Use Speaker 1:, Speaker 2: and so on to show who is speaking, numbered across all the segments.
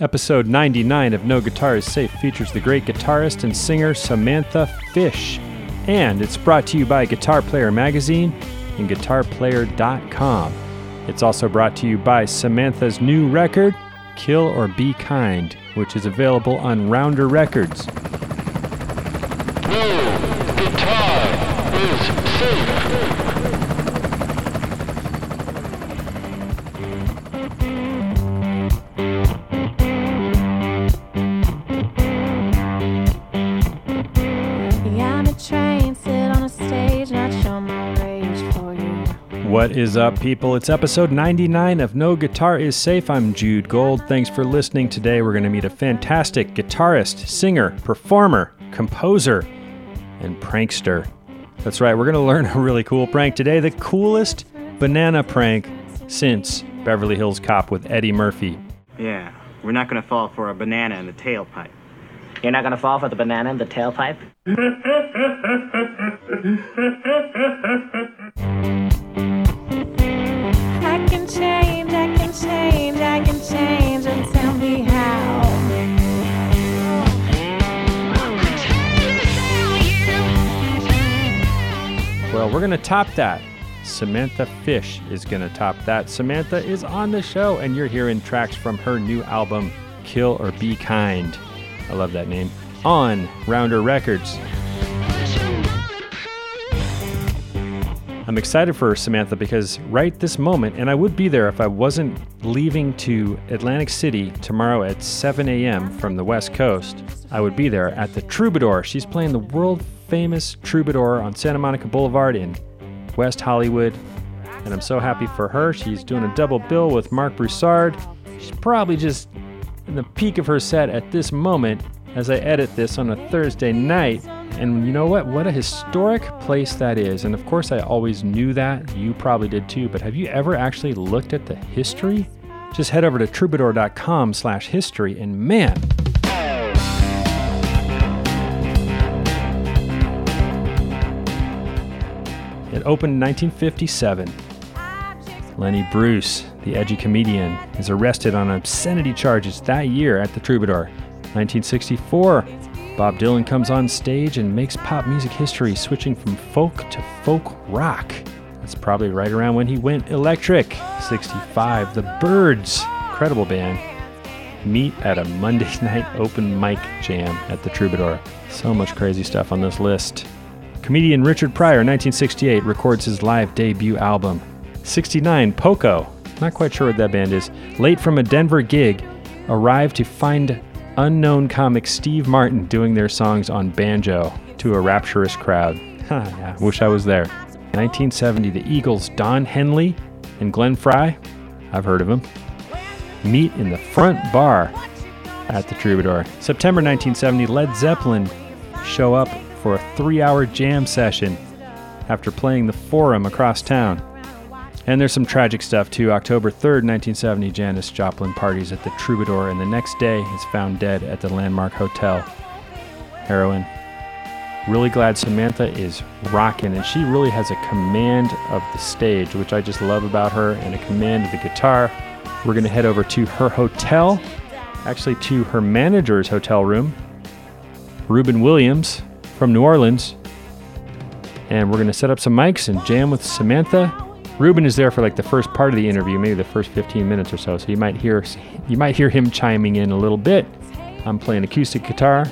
Speaker 1: Episode 99 of No Guitar is Safe features the great guitarist and singer Samantha Fish. And it's brought to you by Guitar Player Magazine and GuitarPlayer.com. It's also brought to you by Samantha's new record, Kill or Be Kind, which is available on Rounder Records.
Speaker 2: Is
Speaker 1: up, people? It's episode 99 of No Guitar is Safe. I'm Jude Gold. Thanks for listening. Today, we're going to meet a fantastic guitarist, singer, performer, composer, and prankster. That's right, we're going to learn a really cool prank today. The coolest banana prank since Beverly Hills Cop with Eddie Murphy.
Speaker 3: Yeah, we're not gonna fall for a banana in the tailpipe.
Speaker 4: You're not gonna fall for the banana in the tailpipe?
Speaker 5: I can change, I can change, I can change, and tell me how.
Speaker 1: Well, we're going to top that. Samantha Fish is going to top that. Samantha is on the show, and you're hearing tracks from her new album, Kill or Be Kind. I love that name. On Rounder Records. I'm excited for Samantha because right this moment, and I would be there if I wasn't leaving to Atlantic City tomorrow at 7 a.m. from the West Coast, I would be there at the Troubadour. She's playing the world famous Troubadour on Santa Monica Boulevard in West Hollywood. And I'm so happy for her. She's doing a double bill with Marc Broussard. She's probably just in the peak of her set at this moment as I edit this on a Thursday night. And you know what? What a historic place that is. And of course, I always knew that. You probably did too. But have you ever actually looked at the history? Just head over to troubadour.com slash history and man, it opened in 1957. Lenny Bruce, the edgy comedian, is arrested on obscenity charges that year at the Troubadour. 1964, Bob Dylan comes on stage and makes pop music history, switching from folk to folk rock. That's probably right around when he went electric. 65, The Byrds, incredible band, meet at a Monday night open mic jam at the Troubadour. So much crazy stuff on this list. Comedian Richard Pryor, 1968, records his live debut album. 69, Poco, not quite sure what that band is, late from a Denver gig, arrived to find unknown comic Steve Martin doing their songs on banjo to a rapturous crowd. Yeah, wish I was there. 1970, the Eagles' Don Henley and Glenn Frey, I've heard of them, meet in the front bar at the Troubadour. September 1970, Led Zeppelin show up for a three hour jam session after playing the Forum across town. And there's some tragic stuff too. October 3rd, 1970, Janis Joplin parties at the Troubadour, and the next day is found dead at the Landmark Hotel. Heroin. Really glad Samantha is rocking, and she really has a command of the stage, which I just love about her, and a command of the guitar. We're going to head over to her hotel, actually, to her manager's hotel room, Ruben Williams from New Orleans. And we're going to set up some mics and jam with Samantha. Ruben is there for like the first part of the interview, maybe the first 15 minutes or so. So you might hear you might hear him chiming in a little bit. I'm playing acoustic guitar.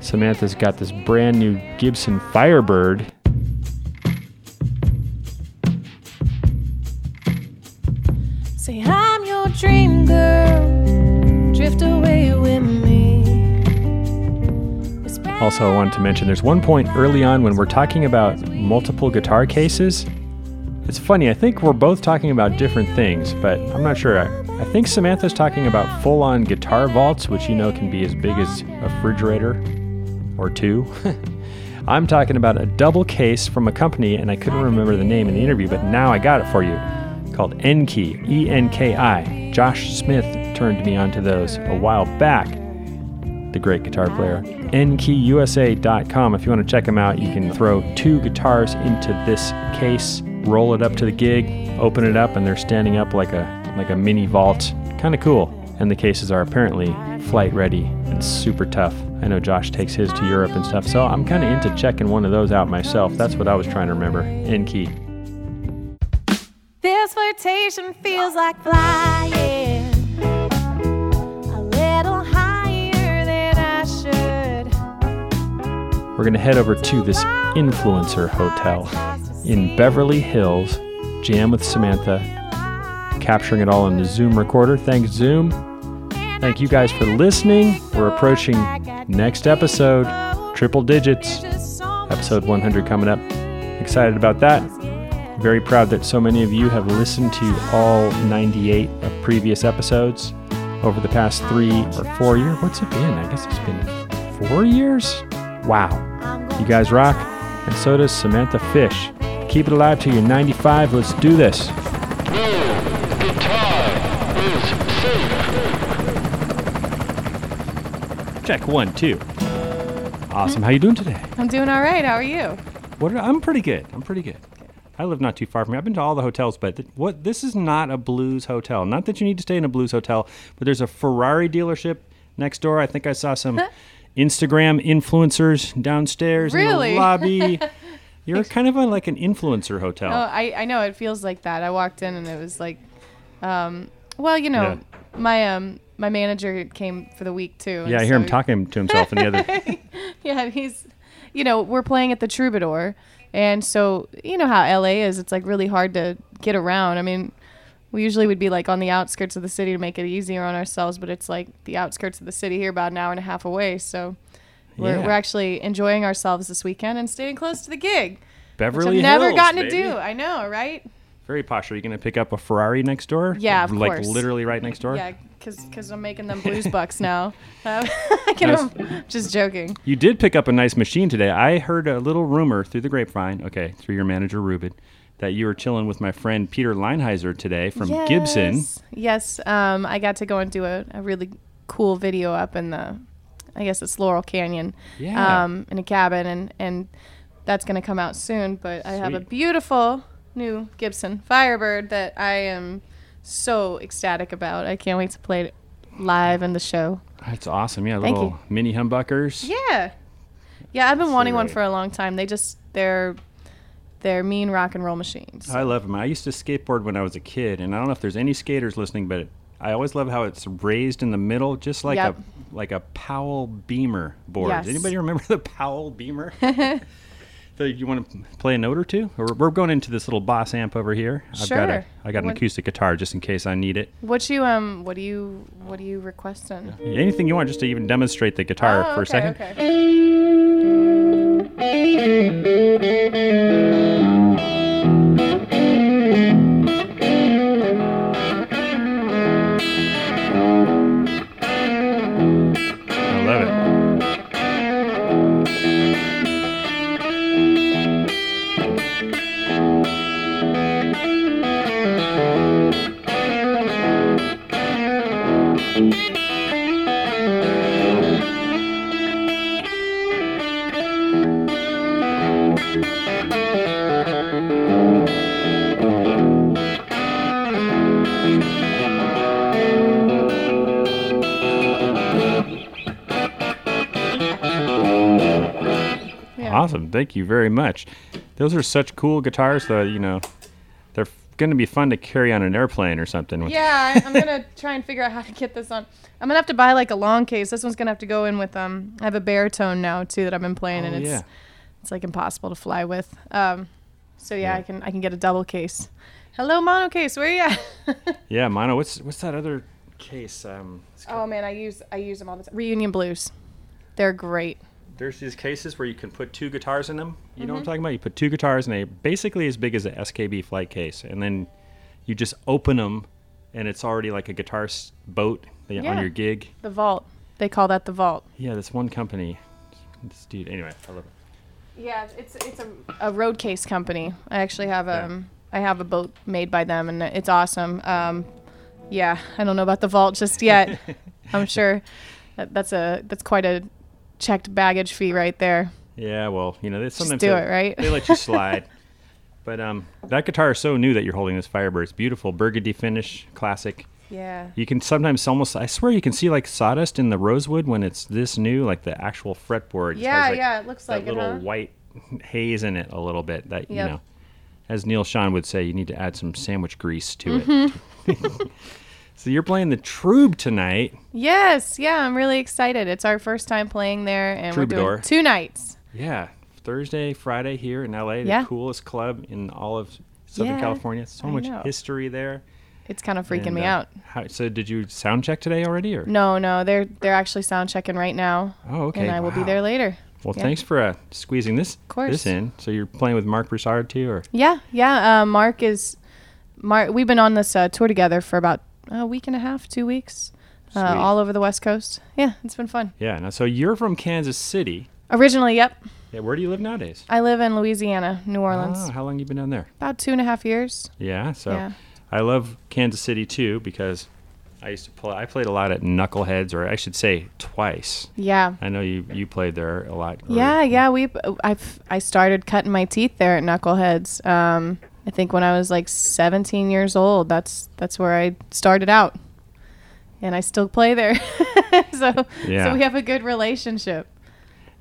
Speaker 1: Samantha's got this brand new Gibson Firebird.
Speaker 5: Say I'm your dream girl, drift away with me.
Speaker 1: Also, I wanted to mention there's one point early on when we're talking about multiple guitar cases. It's funny, I think we're both talking about different things, but I'm not sure. I, I think Samantha's talking about full on guitar vaults, which you know can be as big as a refrigerator or two. I'm talking about a double case from a company, and I couldn't remember the name in the interview, but now I got it for you, called Enki, E N K I. Josh Smith turned me onto those a while back the great guitar player. EnkiUSA.com. If you want to check them out, you can throw two guitars into this case, roll it up to the gig, open it up, and they're standing up like a like a mini vault. Kind of cool. And the cases are apparently flight ready and super tough. I know Josh takes his to Europe and stuff, so I'm kind of into checking one of those out myself. That's what I was trying to remember. Enki.
Speaker 5: This flirtation feels like flying a little higher than I should.
Speaker 1: We're going to head over to this influencer hotel in Beverly Hills, jam with Samantha, capturing it all in the Zoom recorder. Thanks, Zoom. Thank you guys for listening. We're approaching next episode, triple digits, episode 100 coming up. Excited about that. Very proud that so many of you have listened to all 98 of previous episodes over the past three or four years. What's it been? I guess it's been four years? Wow. You guys rock, and so does Samantha Fish. Keep it alive till you're 95. Let's do this.
Speaker 2: No guitar is safe.
Speaker 1: Check one, two. Awesome. How you doing today?
Speaker 6: I'm doing all right. How are you?
Speaker 1: What? Are, I'm pretty good. I'm pretty good. I live not too far from here. I've been to all the hotels, but th- what? This is not a blues hotel. Not that you need to stay in a blues hotel, but there's a Ferrari dealership next door. I think I saw some Instagram influencers downstairs
Speaker 6: Really?
Speaker 1: in the lobby. You're kind of a, like an influencer hotel.
Speaker 6: Oh, I, I know it feels like that. I walked in and it was like, um, well, you know, my um my manager came for the week too.
Speaker 1: yeah, I hear him talking to himself in the other.
Speaker 6: Yeah, he's, you know, we're playing at the Troubadour, and so you know how LA is. It's like really hard to get around. I mean, we usually would be like on the outskirts of the city to make it easier on ourselves, but it's like the outskirts of the city here, about an hour and a half away. So. We're,
Speaker 1: Yeah.
Speaker 6: we're actually enjoying ourselves this weekend and staying close to the gig. which
Speaker 1: Beverly
Speaker 6: I've never
Speaker 1: Hills,
Speaker 6: gotten
Speaker 1: baby.
Speaker 6: to do. I know, right?
Speaker 1: Very posh. Are you going to pick up a Ferrari next door?
Speaker 6: Yeah, of
Speaker 1: like
Speaker 6: course.
Speaker 1: literally right next door.
Speaker 6: Yeah, because I'm making them blues bucks now. Um, I can,
Speaker 1: Nice.
Speaker 6: just joking.
Speaker 1: You did pick up a nice machine today. I heard a little rumor through the grapevine, okay, through your manager Ruben, that you were chilling with my friend Peter Leinheiser today from Gibson.
Speaker 6: Yes. Yes. Um, I got to go and do a, a really cool video up in the, I guess it's Laurel Canyon,
Speaker 1: Yeah.
Speaker 6: um, in a cabin, and and that's gonna come out soon. But I have a beautiful new Gibson Firebird that I am so ecstatic about. I can't wait to play it live in the show.
Speaker 1: That's awesome. Yeah,
Speaker 6: Thank
Speaker 1: little
Speaker 6: you.
Speaker 1: mini humbuckers.
Speaker 6: Yeah. Yeah, I've been wanting one for a long time. They just they're they're mean rock and roll machines.
Speaker 1: I love them. I used to skateboard when I was a kid, and I don't know if there's any skaters listening, but I always love how it's raised in the middle, just like
Speaker 6: Yep.
Speaker 1: a like a Powell Beamer board.
Speaker 6: Yes.
Speaker 1: Anybody remember the Powell Beamer? so you want to play a note or two? Or we're going into this little Boss amp over here. I've got a
Speaker 6: Sure.
Speaker 1: I got an
Speaker 6: What-
Speaker 1: acoustic guitar just in case I need it.
Speaker 6: What you um what do you what do you requesting?
Speaker 1: Anything you want, just to even demonstrate the guitar
Speaker 6: Oh,
Speaker 1: for
Speaker 6: okay,
Speaker 1: a second.
Speaker 6: Okay.
Speaker 1: Awesome. Thank you very much. Those are such cool guitars that, you know, they're going to be fun to carry on an airplane or something.
Speaker 6: Yeah, I'm gonna try and figure out how to get this on. I'm gonna have to buy like a long case. This one's gonna have to go in with um. I have a baritone now too that I've been playing, and
Speaker 1: Oh,
Speaker 6: it's
Speaker 1: yeah.
Speaker 6: it's like impossible to fly with. Um, so yeah,
Speaker 1: Yeah.
Speaker 6: I can I can get a double case. Hello, mono case. Where are you at?
Speaker 1: Yeah, Mono. What's what's that other case? Um,
Speaker 6: oh man, I use I use them all the time. Reunion blues, they're great.
Speaker 1: There's these cases where you can put two guitars in them. You
Speaker 6: Mm-hmm.
Speaker 1: know what I'm talking about? You put two guitars in a basically as big as a SKB flight case, and then you just open them, and it's already like a guitar boat that- on your gig.
Speaker 6: The vault. They call that the vault.
Speaker 1: Yeah, this one company. This dude. Anyway, I love it.
Speaker 6: Yeah, it's it's a, a road case company. I actually have
Speaker 1: Yeah.
Speaker 6: um I have a boat made by them and it's awesome. Um, yeah, I don't know about the vault just yet. I'm sure that, that's a that's quite a checked baggage fee right there.
Speaker 1: Yeah, well, you know, they sometimes
Speaker 6: do
Speaker 1: they,
Speaker 6: it, right?
Speaker 1: They let you slide. but um, that guitar is so new that you're holding this Firebird. It's beautiful, burgundy finish, classic.
Speaker 6: Yeah.
Speaker 1: You can sometimes almost, I swear, you can see like sawdust in the rosewood when it's this new, like the actual fretboard.
Speaker 6: Yeah,
Speaker 1: has, like,
Speaker 6: yeah, it looks
Speaker 1: that
Speaker 6: like it,
Speaker 1: little
Speaker 6: huh?
Speaker 1: white haze in it a little bit. That you know, as Neal Schon would say, you need to add some sandwich grease to
Speaker 6: Mm-hmm.
Speaker 1: it. so you're playing the Troob tonight.
Speaker 6: Yes, yeah, I'm really excited. It's our first time playing there, and we're doing two nights.
Speaker 1: Yeah, Thursday, Friday here in LA, the
Speaker 6: Yeah.
Speaker 1: coolest club in all of Southern
Speaker 6: Yeah,
Speaker 1: California. So
Speaker 6: I
Speaker 1: much
Speaker 6: know.
Speaker 1: history there.
Speaker 6: It's kind of freaking
Speaker 1: And,
Speaker 6: me
Speaker 1: uh,
Speaker 6: out.
Speaker 1: How, so did you sound check today already, or?
Speaker 6: No, no, they're they're actually sound checking right now,
Speaker 1: Oh, okay.
Speaker 6: and I will be there later.
Speaker 1: Well,
Speaker 6: Yeah.
Speaker 1: thanks for uh, squeezing this this in. So you're playing with Marc Broussard too, or
Speaker 6: Yeah, yeah. Uh, Mark is Mark. We've been on this uh, tour together for about a week and a half, two weeks, uh, all over the West Coast. Yeah, it's been fun.
Speaker 1: yeah. Now, so you're from Kansas City.
Speaker 6: Originally, yep.
Speaker 1: Yeah, where do you live nowadays?
Speaker 6: I live in Louisiana, New Orleans.
Speaker 1: Oh, how long you been down there?
Speaker 6: About two and a half years.
Speaker 1: Yeah. So
Speaker 6: Yeah.
Speaker 1: I love Kansas City too because I used to play. I played a lot at Knuckleheads, or I should say twice.
Speaker 6: Yeah.
Speaker 1: I know you you played there a lot.
Speaker 6: Yeah, yeah. We I've I started cutting my teeth there at Knuckleheads. Um, I think when I was like 17 years old. That's that's where I started out, and I still play there. so
Speaker 1: Yeah.
Speaker 6: so we have a good relationship.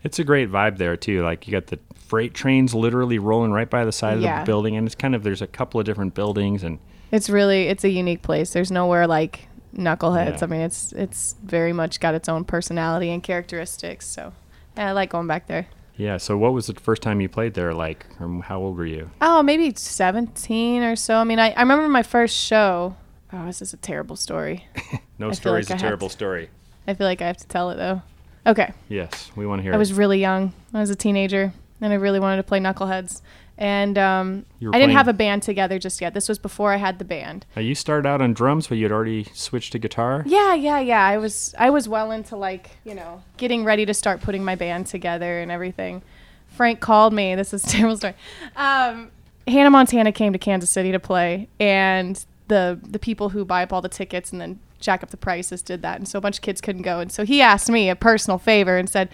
Speaker 1: It's a great vibe there too. Like you got the freight trains literally rolling right by the side of the building, and it's kind of there's a couple of different buildings, and
Speaker 6: It's really it's a unique place. There's nowhere like Knuckleheads.
Speaker 1: Yeah.
Speaker 6: I mean, it's it's very much got its own personality and characteristics. So yeah, I like going back there.
Speaker 1: Yeah. So what was the first time you played there? Like, how old were you?
Speaker 6: Oh, maybe 17 or so. I mean, I, I remember my first show. Oh, this is a terrible story.
Speaker 1: No
Speaker 6: I feel
Speaker 1: story's
Speaker 6: like I
Speaker 1: a
Speaker 6: have
Speaker 1: terrible
Speaker 6: to-
Speaker 1: story.
Speaker 6: I feel like I have to tell it though. Okay.
Speaker 1: Yes, we want to hear. It.
Speaker 6: I
Speaker 1: it.
Speaker 6: was really young. I was a teenager, and I really wanted to play Knuckleheads. And um, I didn't have a band together just yet. This was before I had the band.
Speaker 1: Now, you started out on drums, but you had already switched to guitar.
Speaker 6: Yeah, yeah, yeah. I was I was well into like you know getting ready to start putting my band together and everything. Frank called me. This is a terrible story. Um, Hannah Montana came to Kansas City to play, and the the people who buy up all the tickets and then jack up the prices did that, and so a bunch of kids couldn't go. And so he asked me a personal favor and said,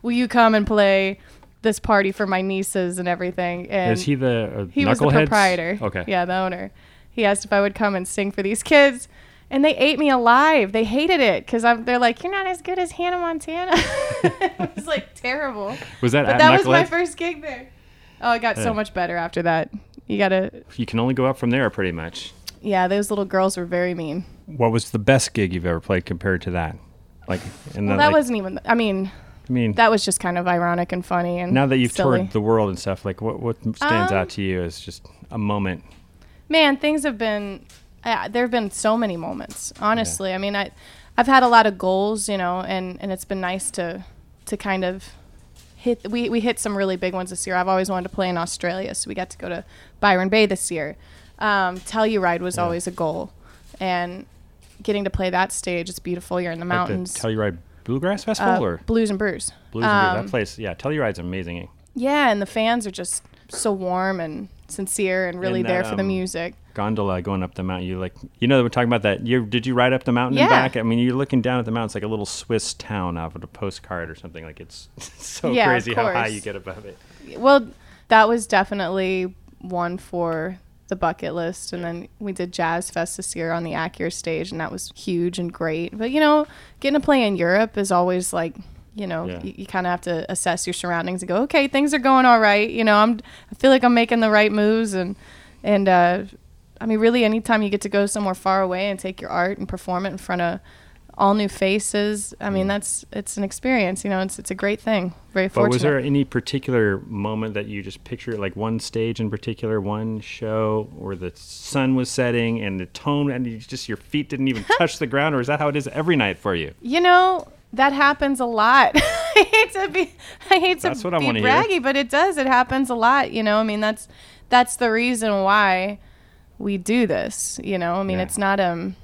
Speaker 6: "Will you come and play this party for my nieces and everything?" And
Speaker 1: Is he the uh,
Speaker 6: he was the
Speaker 1: Knuckleheads?
Speaker 6: proprietor.
Speaker 1: Okay.
Speaker 6: Yeah, the owner. He asked if I would come and sing for these kids, and they ate me alive. They hated it because they're like, "You're not as good as Hannah Montana." it was like terrible.
Speaker 1: Was that
Speaker 6: But
Speaker 1: at
Speaker 6: that was my
Speaker 1: Knuckleheads?
Speaker 6: first gig there. Oh, it got
Speaker 1: Yeah.
Speaker 6: so much better after that. You gotta,
Speaker 1: You can only go up from there, pretty much.
Speaker 6: yeah. Those little girls were very mean.
Speaker 1: What was the best gig you've ever played compared to that? Like, and
Speaker 6: Well,
Speaker 1: then,
Speaker 6: that
Speaker 1: like,
Speaker 6: wasn't even. I mean,
Speaker 1: I mean,
Speaker 6: that was just kind of ironic and funny and
Speaker 1: now that you've
Speaker 6: silly.
Speaker 1: toured the world and stuff, like, what what stands
Speaker 6: Um,
Speaker 1: out to you as just a moment?
Speaker 6: man things have been uh, there have been so many moments honestly i mean i i've had a lot of goals you know and and it's been nice to to kind of hit we, we hit some really big ones this year i've always wanted to play in australia so we got to go to byron bay this year um, telluride was
Speaker 1: Yeah.
Speaker 6: always a goal and getting to play that stage it's beautiful you're in the mountains
Speaker 1: Like the Telluride Bluegrass Festival
Speaker 6: uh,
Speaker 1: or
Speaker 6: blues and brews
Speaker 1: Blues and Blues?
Speaker 6: Um,
Speaker 1: That place, yeah, Telluride's amazing.
Speaker 6: yeah and the fans are just so warm and sincere and really
Speaker 1: And
Speaker 6: there
Speaker 1: that,
Speaker 6: for the
Speaker 1: um,
Speaker 6: music
Speaker 1: Gondola going up the mountain. You like, you know, we're talking about that. You did you ride up the mountain and back? I mean, you're looking down at the mountain. It's like a little Swiss town off of a postcard or something. Like it's so
Speaker 6: Yeah,
Speaker 1: crazy how high you get above it.
Speaker 6: well that was definitely one for the bucket list and then we did jazz fest this year on the acura stage and that was huge and great but you know getting to play in europe is always like you know
Speaker 1: Yeah.
Speaker 6: you, you kind of have to assess your surroundings and go okay things are going all right you know i'm i feel like i'm making the right moves and and uh i mean really anytime you get to go somewhere far away and take your art and perform it in front of all new faces i mean that's it's an experience you know it's it's a great thing very fortunate.
Speaker 1: But was there any particular moment that you just picture, like one stage in particular, one show, where the sun was setting and the tone, and you just your feet didn't even touch the ground, or is that how it is every night for you?
Speaker 6: You know, that happens a lot. I hate to be I hate to
Speaker 1: That's what
Speaker 6: be
Speaker 1: hear.
Speaker 6: braggy, but it does. It happens a lot, you know. I mean, that's that's the reason why we do this, you know. I mean,
Speaker 1: Yeah.
Speaker 6: it's not um i-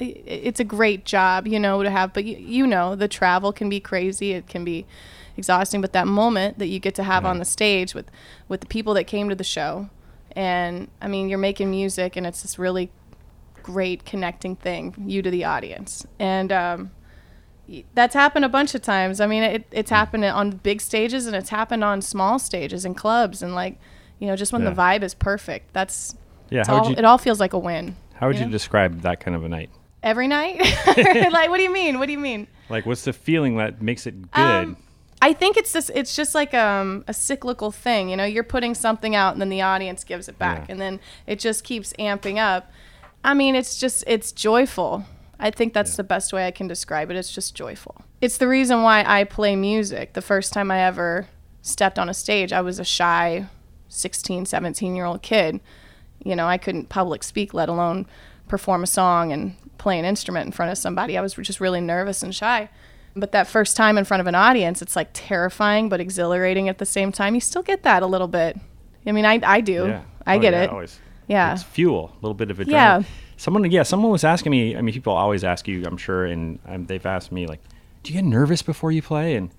Speaker 6: it's a great job, you know, to have, but you, you know, the travel can be crazy. It can be exhausting, but that moment that you get to have on the stage with with the people that came to the show and I mean, you're making music and it's this really great connecting thing, you to the audience. And um that's happened a bunch of times. I mean, it, it's happened on big stages and it's happened on small stages and clubs and like, you know, just when the vibe is perfect. That's
Speaker 1: Yeah, how
Speaker 6: all,
Speaker 1: you
Speaker 6: it all feels like a win.
Speaker 1: how would
Speaker 6: you
Speaker 1: you describe that kind of a night?
Speaker 6: Every night? like, what do you mean? What do you mean?
Speaker 1: Like, what's the feeling that makes it good?
Speaker 6: Um, I think it's this. It's just like um, a cyclical thing. You know, you're putting something out, and then the audience gives it back,
Speaker 1: Yeah.
Speaker 6: and then it just keeps amping up. I mean, it's just it's joyful. I think that's the best way I can describe it. It's just joyful. It's the reason why I play music. The first time I ever stepped on a stage, I was a shy 16, 17 year old kid. You know, I couldn't public speak, let alone perform a song and play an instrument in front of somebody. I was just really nervous and shy. But that first time in front of an audience, it's like terrifying but exhilarating at the same time. You still get that a little bit. I mean, I, I do.
Speaker 1: yeah.
Speaker 6: I
Speaker 1: Oh,
Speaker 6: get
Speaker 1: yeah,
Speaker 6: it.
Speaker 1: Always.
Speaker 6: Yeah.
Speaker 1: It's fuel, a little bit of adrenaline.
Speaker 6: Yeah.
Speaker 1: Someone, yeah, someone was asking me. I mean, people always ask you, I'm sure, and um, they've asked me like, "Do you get nervous before you play?" And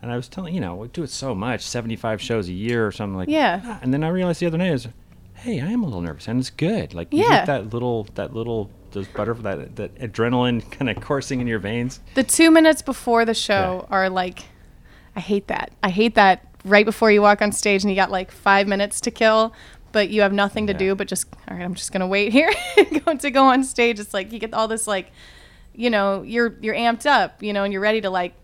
Speaker 1: and I was telling, you know, we do it so much, 75 shows a year or something like.
Speaker 6: Yeah.
Speaker 1: "Ah." And then I realized the other night is, hey, I am a little nervous, and it's good. Like you
Speaker 6: Yeah.
Speaker 1: get that little, that little, those butterfly, that, that adrenaline kind of coursing in your veins.
Speaker 6: The two minutes before the show are like, I hate that. I hate that right before you walk on stage and you got like five minutes to kill, but you have nothing to
Speaker 1: Yeah.
Speaker 6: do but just, all right, I'm just going to wait here going to go on stage. It's like you get all this like, you know, you're, you're amped up, you know, and you're ready to like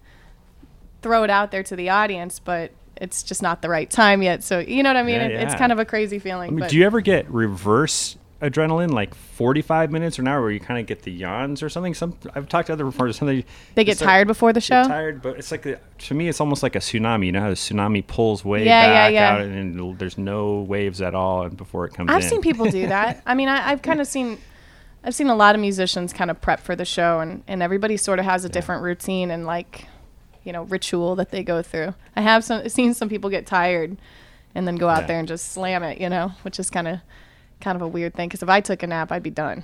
Speaker 6: throw it out there to the audience, but it's just not the right time yet. So, you know what I mean?
Speaker 1: Yeah,
Speaker 6: It- It's kind of a crazy feeling.
Speaker 1: I mean,
Speaker 6: but
Speaker 1: do you ever get reverse adrenaline, like 45 minutes or an hour, where you kind of get the yawns or something? Some I've talked to other reporters. Something
Speaker 6: they get
Speaker 1: it's like-
Speaker 6: tired before the show?
Speaker 1: tired, but it's like a, to me, it's almost like a tsunami. You know how the tsunami pulls way
Speaker 6: Yeah, yeah,
Speaker 1: back
Speaker 6: yeah.
Speaker 1: out, and then there's no waves at all, and before it comes
Speaker 6: I've
Speaker 1: in.
Speaker 6: seen people do that. I mean, I, I've kind of seen, I've seen a lot of musicians kind of prep for the show, and and everybody sort of has a different routine and like, you know, ritual that they go through. I have some seen some people get tired, and then go out
Speaker 1: Yeah.
Speaker 6: there and just slam it, you know, which is kind of, kind of a weird thing. Because if I took a nap, I'd be done.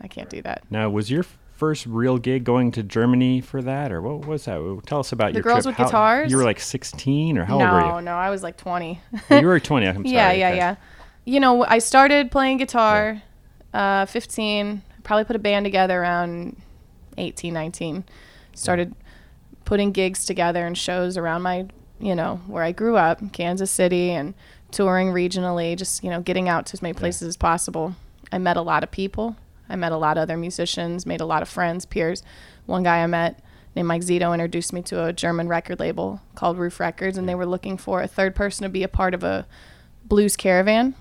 Speaker 6: I can't do that.
Speaker 1: Now, was your first real gig going to Germany for that, or what was that? Tell us about
Speaker 6: The
Speaker 1: your
Speaker 6: Girls
Speaker 1: trip.
Speaker 6: with
Speaker 1: How-
Speaker 6: Guitars?
Speaker 1: You were like 16, or how
Speaker 6: no,
Speaker 1: old were you?
Speaker 6: Oh no, I was like 20.
Speaker 1: Oh, you were 20. I'm sorry.
Speaker 6: Yeah, yeah,
Speaker 1: okay.
Speaker 6: yeah. You know, I started playing guitar uh, 15. Probably put a band together around 18, 19. Started putting gigs together and shows around my, you know, where I grew up, Kansas City, and touring regionally, just, you know, getting out to as many places as possible. I met a lot of people. I met a lot of other musicians, made a lot of friends, peers. One guy I met named Mike Zito introduced me to a German record label called Ruf Records, and they were looking for a third person to be a part of a blues caravan.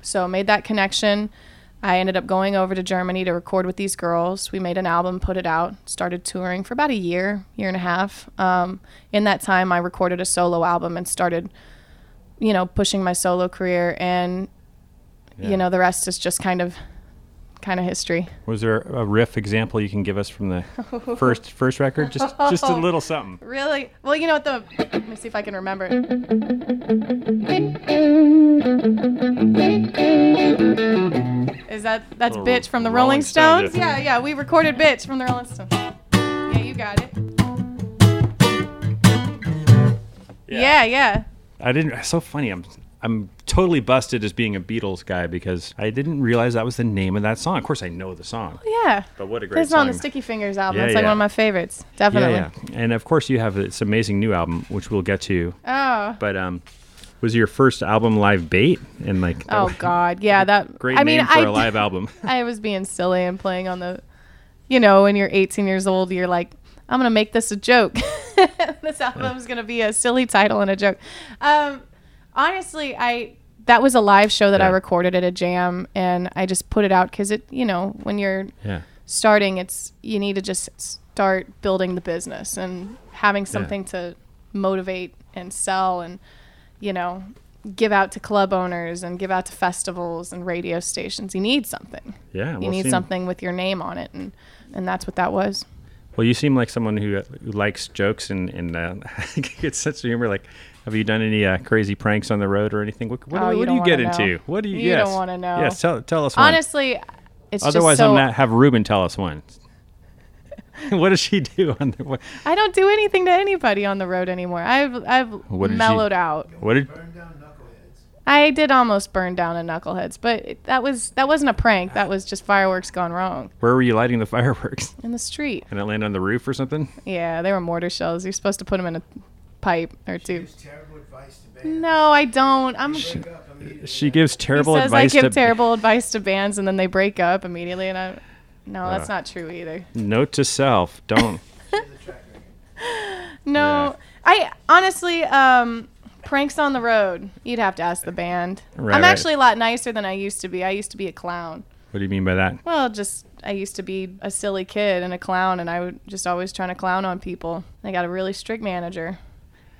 Speaker 6: So I made that connection. I ended up going over to Germany to record with these girls. We made an album, put it out, started touring for about a year, year and a half. Um, in that time, I recorded a solo album and started, you know, pushing my solo career. And
Speaker 1: Yeah.
Speaker 6: you know, the rest is just kind of, kind of history.
Speaker 1: Was there a riff example you can give us from the first first record? Just just a little something.
Speaker 6: Really? Well, you know what the? Let me see if I can remember it. Is that that's
Speaker 1: Little
Speaker 6: "Bitch" from the
Speaker 1: Rolling
Speaker 6: Rolling
Speaker 1: Stones, yeah.
Speaker 6: Yeah, yeah. We recorded "Bitch" from the Rolling Stones. Yeah, you got it. Yeah, yeah.
Speaker 1: I didn't. It's so funny. I'm I'm totally busted as being a Beatles guy because I didn't realize that was the name of that song. Of course, I know the song.
Speaker 6: Yeah.
Speaker 1: But what a great song.
Speaker 6: It's on the. Sticky Fingers album.
Speaker 1: Yeah,
Speaker 6: it's like
Speaker 1: yeah.
Speaker 6: one of my favorites. Definitely.
Speaker 1: Yeah, yeah. And of course, you have this amazing new album, which we'll get to.
Speaker 6: Oh.
Speaker 1: But um, was your first album live bait? And like,
Speaker 6: Oh
Speaker 1: was-
Speaker 6: God. Yeah. That.
Speaker 1: great
Speaker 6: I mean,
Speaker 1: name for
Speaker 6: I,
Speaker 1: a live album.
Speaker 6: I was being silly and playing on the, you know, when you're 18 years old, you're like, I'm gonna make this a joke. this album's gonna be a silly title and a joke. Um, honestly, I that was a live show that I recorded at a jam, and I just put it out because it, you know, when you're
Speaker 1: yeah.
Speaker 6: starting, it's you need to just start building the business and having something to motivate and sell and you know give out to club owners and give out to festivals and radio stations. You need something
Speaker 1: Yeah.
Speaker 6: you
Speaker 1: well,
Speaker 6: need something with your name on it and and that's what that was
Speaker 1: Well, you seem like someone who, uh, who likes jokes and and uh, gets such a humor. Like, have you done any uh, crazy pranks on the road or anything? What, what,
Speaker 6: Oh,
Speaker 1: what
Speaker 6: you
Speaker 1: do you get
Speaker 6: know.
Speaker 1: into? What do you?
Speaker 6: You
Speaker 1: yes.
Speaker 6: don't wanna know.
Speaker 1: Yes. Tell tell us one.
Speaker 6: honestly it's
Speaker 1: Otherwise,
Speaker 6: just so
Speaker 1: I'm gonna have Ruben tell us one. what does she do on the? What,
Speaker 6: i don't do anything to anybody on the road anymore i've i've
Speaker 1: What did she-
Speaker 6: mellowed out
Speaker 1: what did?
Speaker 6: I did almost burn down a knuckleheads but it, that was that wasn't a prank that was just fireworks gone wrong
Speaker 1: Where were you lighting the fireworks?
Speaker 6: in the street
Speaker 1: And it landed on the roof or something?
Speaker 6: yeah they were mortar shells you're supposed to put them in a pipe or two
Speaker 7: Gives terrible advice to bands.
Speaker 6: no i don't i'm
Speaker 7: Break up immediately.
Speaker 1: She gives
Speaker 6: he
Speaker 1: terrible
Speaker 6: says
Speaker 1: advice
Speaker 6: i give
Speaker 1: to.
Speaker 6: terrible advice to bands and then they break up immediately and i No, that's
Speaker 1: Uh.
Speaker 6: not true either.
Speaker 1: Note to self: Don't.
Speaker 6: No,
Speaker 1: Yeah.
Speaker 6: I honestly, um, pranks on the road. You'd have to ask the band.
Speaker 1: Right,
Speaker 6: I'm
Speaker 1: right.
Speaker 6: actually a lot nicer than I used to be. I used to be a clown.
Speaker 1: what do you mean by that?
Speaker 6: Well, just I used to be a silly kid and a clown, and I would just always trying to clown on people. I got a really strict manager.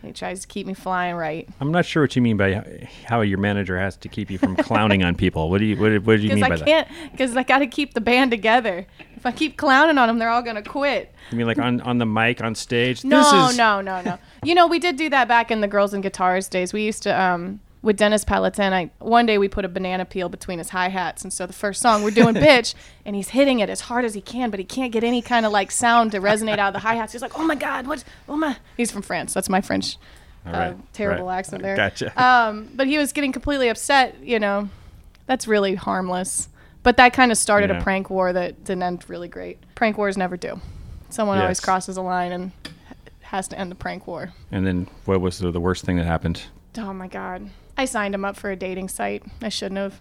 Speaker 6: He tries to keep me flying right.
Speaker 1: I'm not sure what you mean by how your manager has to keep you from clowning on people. What do you what, what do you mean
Speaker 6: I
Speaker 1: by that?
Speaker 6: can't. Because I got to keep the band together. If I keep clowning on them, they're all gonna quit.
Speaker 1: You mean like on on the mic on stage?
Speaker 6: No,
Speaker 1: this is,
Speaker 6: no, no, no. You know, we did do that back in the Girls and Guitars days. We used to, um, with Dennis Palatin, I one day we put a banana peel between his hi hats, and so the first song we're doing "Bitch," and he's hitting it as hard as he can, but he can't get any kind of like sound to resonate out of the hi hats. He's like, "Oh my God, what? Oh my!" He's from France. That's my French uh,
Speaker 1: right,
Speaker 6: terrible
Speaker 1: right.
Speaker 6: accent there.
Speaker 1: Gotcha.
Speaker 6: Um, but he was getting completely upset. You know, that's really harmless. But that kind of started
Speaker 1: Yeah.
Speaker 6: a prank war that didn't end really great. Prank wars never do. Someone always crosses a line and has to end the prank war.
Speaker 1: And then what was the, the worst thing that happened?
Speaker 6: Oh my god. I signed him up for a dating site. I shouldn't have.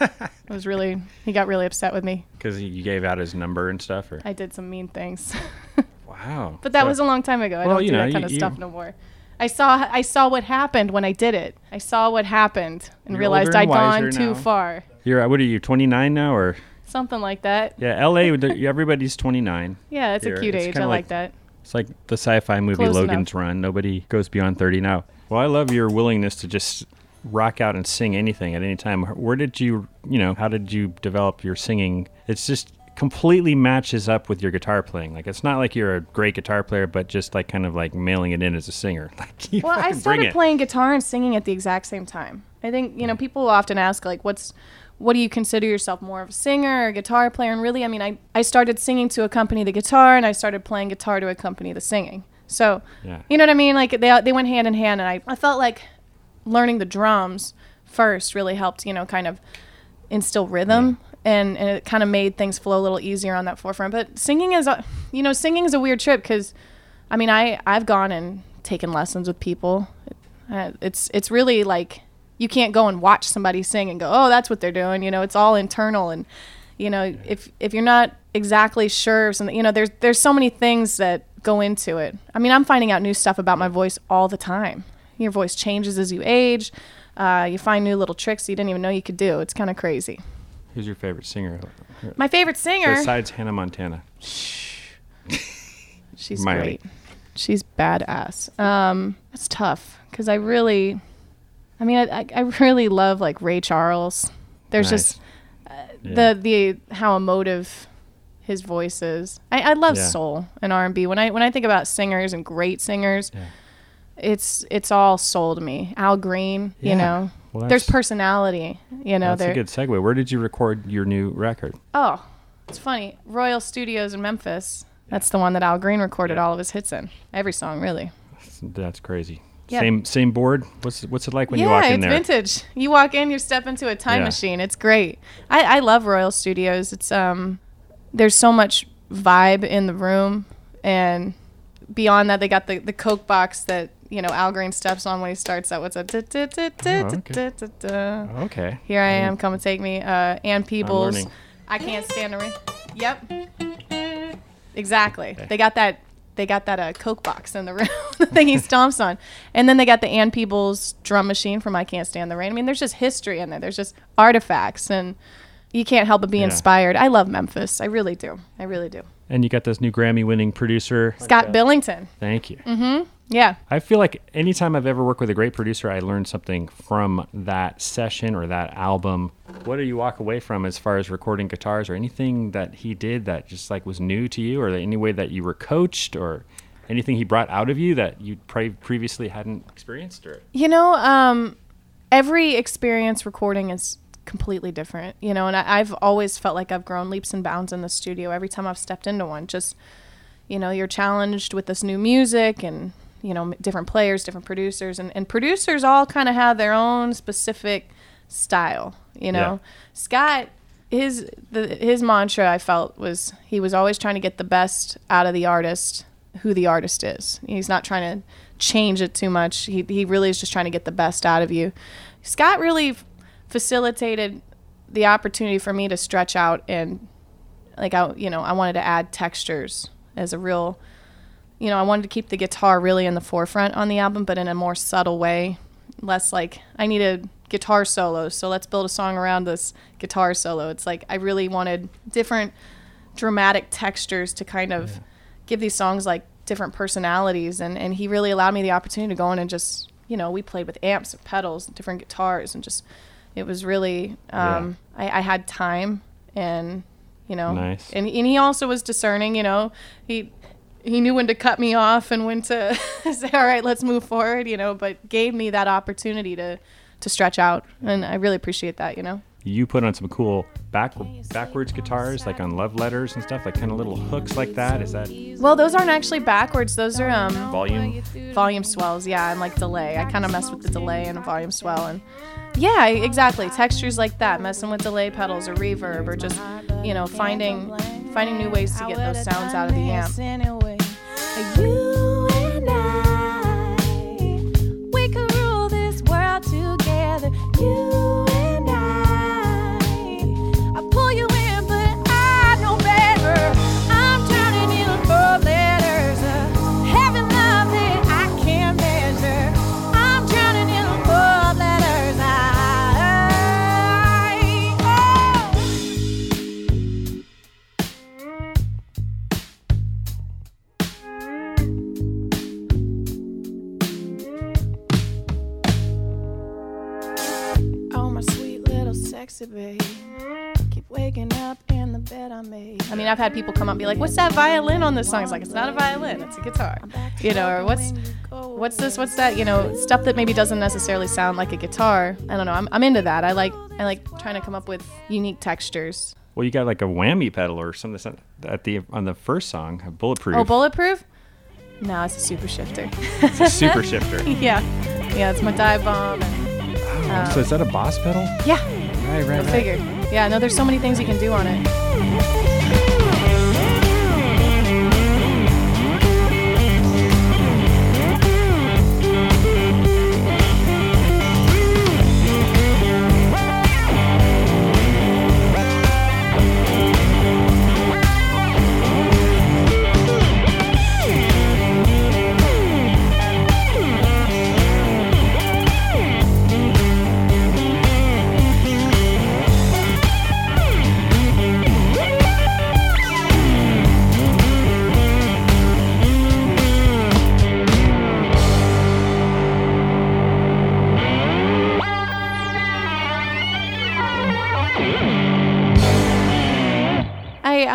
Speaker 6: it was really he got really upset with me.
Speaker 1: Because you gave out his number and stuff, or
Speaker 6: I did some mean things.
Speaker 1: wow.
Speaker 6: but that
Speaker 1: So-
Speaker 6: was a long time ago. I
Speaker 1: Well,
Speaker 6: don't
Speaker 1: you
Speaker 6: do
Speaker 1: know,
Speaker 6: that kind
Speaker 1: you-
Speaker 6: of
Speaker 1: you-
Speaker 6: stuff no more. I saw I saw what happened when I did it. I saw what happened and realized I'd
Speaker 1: and
Speaker 6: gone
Speaker 1: wiser
Speaker 6: too
Speaker 1: now.
Speaker 6: far.
Speaker 1: You're what are you? 29 now, or
Speaker 6: Something like that.
Speaker 1: yeah? L.A. everybody's 29.
Speaker 6: Yeah, it's
Speaker 1: Here,
Speaker 6: a cute
Speaker 1: it's
Speaker 6: age. I
Speaker 1: like-
Speaker 6: like that.
Speaker 1: It's like the sci-fi movie
Speaker 6: Close
Speaker 1: Logan's
Speaker 6: enough.
Speaker 1: Run. Nobody goes beyond 30 now. Well, I love your willingness to just rock out and sing anything at any time. Where did you, you know, how did you develop your singing? It's just completely matches up with your guitar playing. Like it's not like you're a great guitar player, but just like kind of like mailing it in as a singer. Like you
Speaker 6: Well, I started playing guitar and singing at the exact same time. I think you know hmm. people often ask like, "What's what do you consider yourself more of a singer or a guitar player?" And really, I mean, I I started singing to accompany the guitar, and I started playing guitar to accompany the singing. So,
Speaker 1: Yeah.
Speaker 6: you know what I mean? Like they they went hand in hand, and I I felt like learning the drums first really helped. You know, kind of instill rhythm. And, and it kind of made things flow a little easier on that forefront. But singing is, a, you know, singing is a weird trip because I mean, I I've gone and taken lessons with people. Uh, it's it's really like you can't go and watch somebody sing and go, oh, that's what they're doing. You know, it's all internal, and you know, if if you're not exactly sure, of something, you know, there's there's so many things that go into it. I mean, I'm finding out new stuff about my voice all the time. Your voice changes as you age. Uh, you find new little tricks you didn't even know you could do. It's kind of crazy.
Speaker 1: Who's your favorite singer
Speaker 6: My favorite singer.
Speaker 1: besides Hannah Montana?
Speaker 6: She's
Speaker 1: Miley.
Speaker 6: great. She's badass. Um, it's tough because I really, I mean, I, I, really love like Ray Charles. There's just uh,
Speaker 1: Yeah.
Speaker 6: the the how emotive his voice is. I, I love
Speaker 1: Yeah.
Speaker 6: soul and R and B. When I when I think about singers and great singers,
Speaker 1: Yeah.
Speaker 6: it's it's all soul to me. Al Green, you know,
Speaker 1: Well,
Speaker 6: there's personality. You know,
Speaker 1: That's a good segue. Where did you record your new record?
Speaker 6: Oh, it's funny. Royal Studios in Memphis. That's the one that Al Green recorded all of his hits in. Every song, really.
Speaker 1: That's crazy.
Speaker 6: Yeah.
Speaker 1: Same same board. What's what's it like when
Speaker 6: yeah,
Speaker 1: you walk in there?
Speaker 6: Yeah, it's vintage. You walk in, you step into a time
Speaker 1: Yeah.
Speaker 6: machine. It's great. I, I love Royal Studios. It's um, there's so much vibe in the room, and beyond that, they got the the Coke box that you know Al Green steps on when he starts out. What's a
Speaker 1: Oh, okay. Okay.
Speaker 6: Here I am, come and take me. Uh, Ann Peebles. I can't stand the rain. Yep. Exactly. They got that. They got that uh, Coke box in the room, the thing he stomps on, and then they got the Ann Peebles drum machine from I Can't Stand the Rain. I mean, there's just history in there. There's just artifacts, and you can't help but be
Speaker 1: Yeah.
Speaker 6: inspired. I love Memphis. I really do. I really do.
Speaker 1: And you got this new Grammy-winning producer.
Speaker 6: Scott Billington.
Speaker 1: Thank you.
Speaker 6: Yeah.
Speaker 1: I feel like anytime I've ever worked with a great producer, I learned something from that session or that album. What do you walk away from as far as recording guitars or anything that he did that just like was new to you or any way that you were coached or anything he brought out of you that you pre- previously hadn't experienced or
Speaker 6: You know, um, every experience recording is completely different, you know, and I, I've always felt like I've grown leaps and bounds in the studio every time I've stepped into one. Just, you know, you're challenged with this new music and, you know, different players, different producers, and, and producers all kind of have their own specific style, you know. Scott, his the his mantra I felt was he was always trying to get the best out of the artist, who the artist is. He's not trying to change it too much. He he really is just trying to get the best out of you. Scott really f- facilitated the opportunity for me to stretch out and like I you know I wanted to add textures as a real you know I wanted to keep the guitar really in the forefront on the album, but in a more subtle way, less like I need a guitar solo, so let's build a song around this guitar solo. It's like I really wanted different dramatic textures to kind of give these songs like different personalities and and he really allowed me the opportunity to go in and just you know we played with amps and pedals and different guitars and just it was really um I, I had time and you know
Speaker 1: Nice.
Speaker 6: and, and he also was discerning you know he he knew when to cut me off and when to say all right let's move forward you know but gave me that opportunity to to stretch out and i really appreciate that you know
Speaker 1: You put on some cool back backwards guitars, like on love letters and stuff, like kind of little hooks like that. Is that
Speaker 6: well those aren't actually backwards those are um
Speaker 1: volume?
Speaker 6: volume swells yeah and like delay i kind of mess with the delay and volume swell and yeah exactly textures like that messing with delay pedals or reverb or just you know finding finding new ways to get those sounds out of the amp
Speaker 5: you little. Keep waking up in the bed I made.
Speaker 6: I mean, I've had people come up and be like, "What's that violin on this song?" It's like, "It's not a violin, it's a guitar." You know, or what's what's this? What's that? You know, stuff that maybe doesn't necessarily sound like a guitar. I don't know. I'm, I'm into that. I like I like trying to come up with unique textures.
Speaker 1: Well, you got like a whammy pedal or something at the on the first song, a bulletproof.
Speaker 6: Oh, bulletproof? No, it's a super shifter.
Speaker 1: It's a super shifter.
Speaker 6: yeah, yeah, it's my dive bomb. And,
Speaker 1: Oh, so is that a boss pedal?
Speaker 6: yeah,
Speaker 1: Right, right,
Speaker 6: I figured. Yeah, no, there's so many things you can do on it.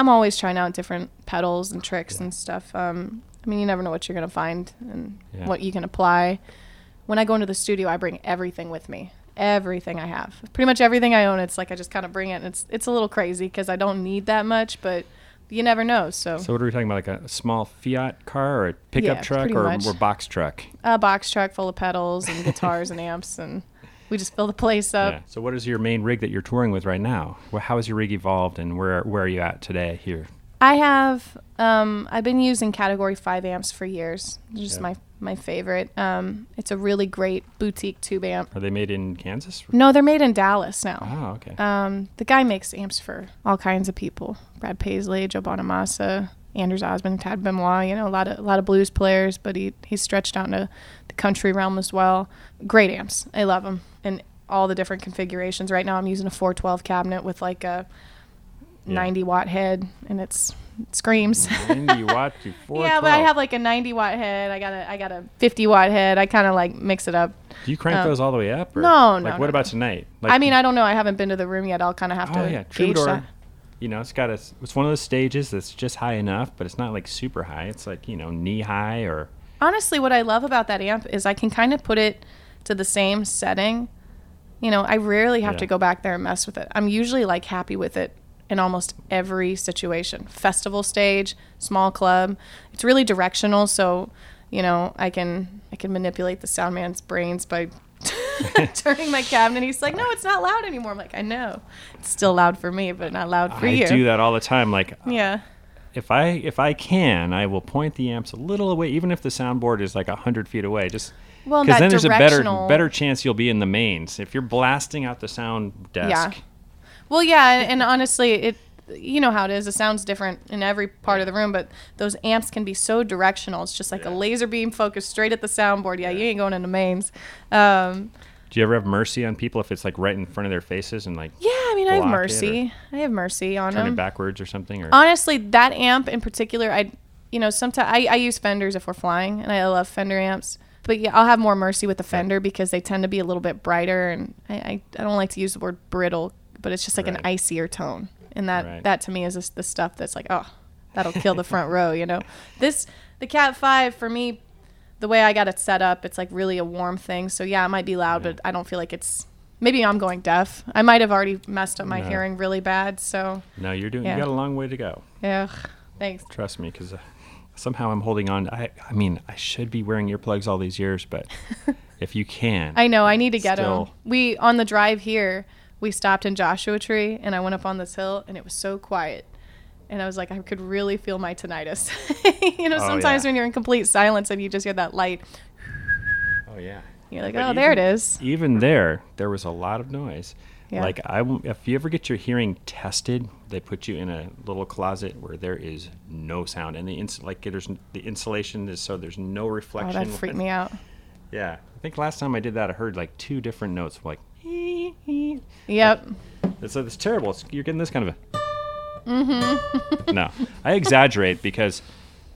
Speaker 6: I'm always trying out different pedals and tricks and stuff. Um, I mean, you never know what you're gonna find and
Speaker 1: Yeah.
Speaker 6: what you can apply. When I go into the studio, I bring everything with me. Everything I have, pretty much everything I own. It's like I just kind of bring it. And it's it's a little crazy because I don't need that much, but you never know. So,
Speaker 1: So what are we talking about? Like a small Fiat car or a pickup
Speaker 6: Yeah,
Speaker 1: truck or, or box truck?
Speaker 6: a box truck full of pedals and guitars and amps, and we just fill the place up.
Speaker 1: Yeah. So what is your main rig that you're touring with right now? How has your rig evolved and where where are you at today here?
Speaker 6: I have um, I've been using Category Five amps for years. They're just
Speaker 1: Yeah.
Speaker 6: my my favorite. Um, it's a really great boutique tube amp.
Speaker 1: Are they made in Kansas?
Speaker 6: No, they're made in Dallas now.
Speaker 1: Oh, okay.
Speaker 6: Um, the guy makes amps for all kinds of people: Brad Paisley, Joe Bonamassa, Anders Osborne, Tab Benoit. You know, a lot of a lot of blues players, but he he's stretched out into the country realm as well. Great amps, I love them, and all the different configurations. Right now, I'm using a 412 cabinet with like a
Speaker 1: Yeah.
Speaker 6: 90 watt head, and it's it screams.
Speaker 1: 90 watt to 412.
Speaker 6: Yeah, but I have like a 90 watt head. I got a I got a 50 watt head. I kind of like mix it up.
Speaker 1: Do you crank
Speaker 6: um,
Speaker 1: those all the way up? Or?
Speaker 6: no,
Speaker 1: Like
Speaker 6: no,
Speaker 1: what
Speaker 6: no,
Speaker 1: about tonight? Like,
Speaker 6: I mean, I don't know. I haven't been to the room yet. I'll kind of have to.
Speaker 1: oh
Speaker 6: to
Speaker 1: yeah,
Speaker 6: gauge
Speaker 1: Troubadour.
Speaker 6: that.
Speaker 1: You know, it's got a. It's one of those stages that's just high enough, but it's not like super high. It's like you know knee high or.
Speaker 6: Honestly, what I love about that amp is I can kind of put it to the same setting. You know, I rarely have
Speaker 1: Yeah.
Speaker 6: to go back there and mess with it. I'm usually like happy with it in almost every situation. Festival stage, small club. It's really directional, so you know, I can I can manipulate the sound man's brains by turning my cabinet. He's like, "No, it's not loud anymore." I'm like, "I know. It's still loud for me, but not loud for
Speaker 1: I
Speaker 6: you."
Speaker 1: I do that all the time. Like
Speaker 6: Yeah.
Speaker 1: If I if I can, I will point the amps a little away, even if the soundboard is like hundred feet away. Just
Speaker 6: Well,
Speaker 1: because then there's a better better chance you'll be in the mains. If you're blasting out the sound desk,
Speaker 6: Yeah. Well, yeah, and honestly, it you know how it is. The sound's different in every part of the room, but those amps can be so directional. It's just like a laser beam focused straight at the soundboard. Yeah, you ain't going into mains. Um,
Speaker 1: Do you ever have mercy on people if it's like right in front of their faces and like
Speaker 6: yeah, I mean, I have
Speaker 1: Block it or
Speaker 6: mercy. I have mercy on
Speaker 1: turn
Speaker 6: them.
Speaker 1: it backwards or something? Or
Speaker 6: Honestly, that amp in particular, I, you know, sometimes I, I use Fenders if we're flying, and I love Fender amps. But yeah, I'll have more mercy with the Fender because they tend to be a little bit brighter, and I, I, I don't like to use the word brittle, but it's just like an icier tone, and that
Speaker 1: Right.
Speaker 6: that to me is just the stuff that's like, oh, that'll kill the front row, you know. This the Cat Five for me, the way I got it set up, it's like really a warm thing. So yeah, it might be loud, but I don't feel like it's. Maybe I'm going deaf. I might have already messed up my
Speaker 1: No.
Speaker 6: hearing really bad. So
Speaker 1: no, you're doing.
Speaker 6: Yeah.
Speaker 1: You got a long way to go.
Speaker 6: yeah, thanks.
Speaker 1: Trust me, because uh, somehow I'm holding on. I I mean, I should be wearing earplugs all these years, but if you can,
Speaker 6: I know. I need to get them. We on the drive here, we stopped in Joshua Tree, and I went up on this hill, and it was so quiet. And I was like, I could really feel my tinnitus. you know,
Speaker 1: Oh,
Speaker 6: sometimes
Speaker 1: yeah.
Speaker 6: when you're in complete silence and you just hear that light,
Speaker 1: oh yeah.
Speaker 6: You're like,
Speaker 1: But
Speaker 6: oh, there it is.
Speaker 1: even- there, there was a lot of noise.
Speaker 6: Yeah.
Speaker 1: Like I, if you ever get your hearing tested, they put you in a little closet where there is no sound, and the ins- like there's the insulation is so there's no reflection.
Speaker 6: Oh, that freaked me out.
Speaker 1: Yeah, I think last time I did that, I heard like two different notes, like.
Speaker 6: Yep.
Speaker 1: It's, it's terrible. It's, you're getting this kind of a. Mm-hmm. no, I exaggerate because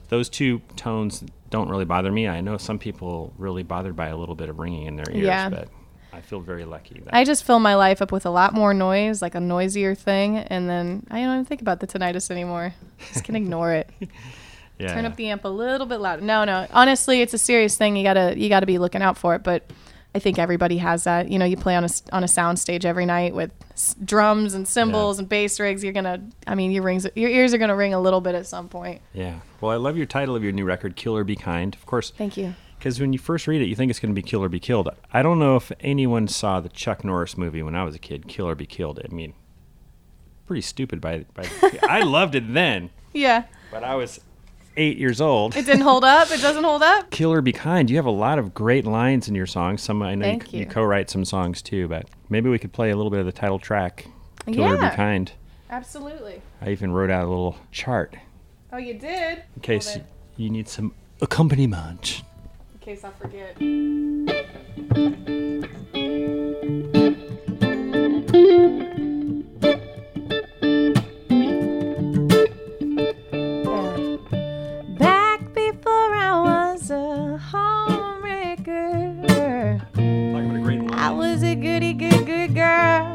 Speaker 1: those two tones don't really bother me. I know some people really bothered by a little bit of ringing in their ears,
Speaker 6: Yeah.
Speaker 1: but I feel very lucky. That,
Speaker 6: I just fill my life up with a lot more noise, like a noisier thing, and then I don't even think about the tinnitus anymore. Just can ignore it.
Speaker 1: yeah,
Speaker 6: turn up the amp a little bit louder. No, no. Honestly, it's a serious thing. You gotta you gotta be looking out for it. But I think everybody has that. You know, you play on a on a sound stage every night with s- drums and cymbals
Speaker 1: Yeah.
Speaker 6: and bass rigs. You're gonna. I mean, your rings your ears are gonna ring a little bit at some point.
Speaker 1: yeah. Well, I love your title of your new record, "Kill or Be Kind." Of course,
Speaker 6: Thank you.
Speaker 1: because when you first read it, you think it's going to be "Kill or Be Killed." I don't know if anyone saw the Chuck Norris movie when I was a kid, "Kill or Be Killed." I mean, pretty stupid by by. I loved it then,
Speaker 6: Yeah.
Speaker 1: but I was eight years old.
Speaker 6: It didn't hold up. It doesn't hold up.
Speaker 1: Kill or Be Kind. You have a lot of great lines in your songs. Some I know you, you
Speaker 6: you.
Speaker 1: co-write some songs too, but maybe we could play a little bit of the title track. Kill or
Speaker 6: Yeah.
Speaker 1: Be Kind.
Speaker 6: Absolutely.
Speaker 1: I even wrote out a little chart
Speaker 6: Oh, you did.
Speaker 1: in case you need some accompaniment.
Speaker 6: In case I forget. Goody good good girl.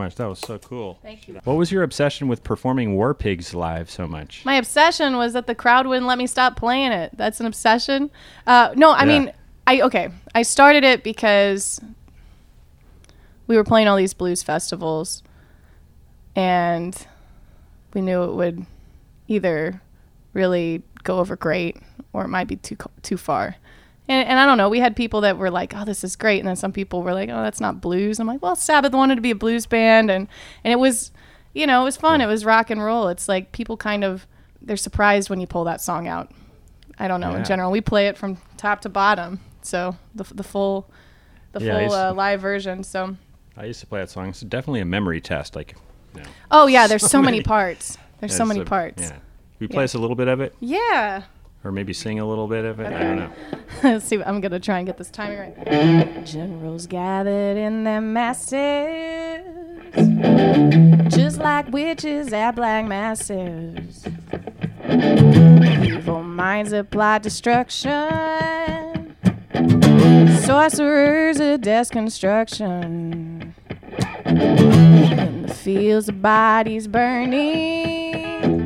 Speaker 1: Much. That was so cool.
Speaker 6: Thank you.
Speaker 1: What was your obsession with performing War Pigs live so much?
Speaker 6: My obsession was that the crowd wouldn't let me stop playing it. That's an obsession. Uh, no, I
Speaker 1: Yeah.
Speaker 6: mean, I okay. I started it because we were playing all these blues festivals, and we knew it would either really go over great or it might be too too far. And, and I don't know. We had people that were like, "Oh, this is great," and then some people were like, "Oh, that's not blues." I'm like, "Well, Sabbath wanted to be a blues band, and and it was, you know, it was fun. It was rock and roll. It's like people kind of they're surprised when you pull that song out. I don't know.
Speaker 1: Yeah.
Speaker 6: In general, we play it from top to bottom, so the the full the
Speaker 1: Yeah,
Speaker 6: full uh, live version. So
Speaker 1: I used to play that song. It's definitely a memory test. Like, you know,
Speaker 6: oh yeah, there's so,
Speaker 1: So
Speaker 6: many
Speaker 1: many-
Speaker 6: parts. There's so many
Speaker 1: a-
Speaker 6: parts.
Speaker 1: Yeah. We play us a little bit of it,
Speaker 6: Yeah.
Speaker 1: Or maybe sing a little bit of it. I don't know.
Speaker 6: Let's see. I'm gonna try and get this timing right. Generals gathered in their masses, just like witches at black masses. Evil minds apply destruction, sorcerers of death construction. In the fields of bodies burning,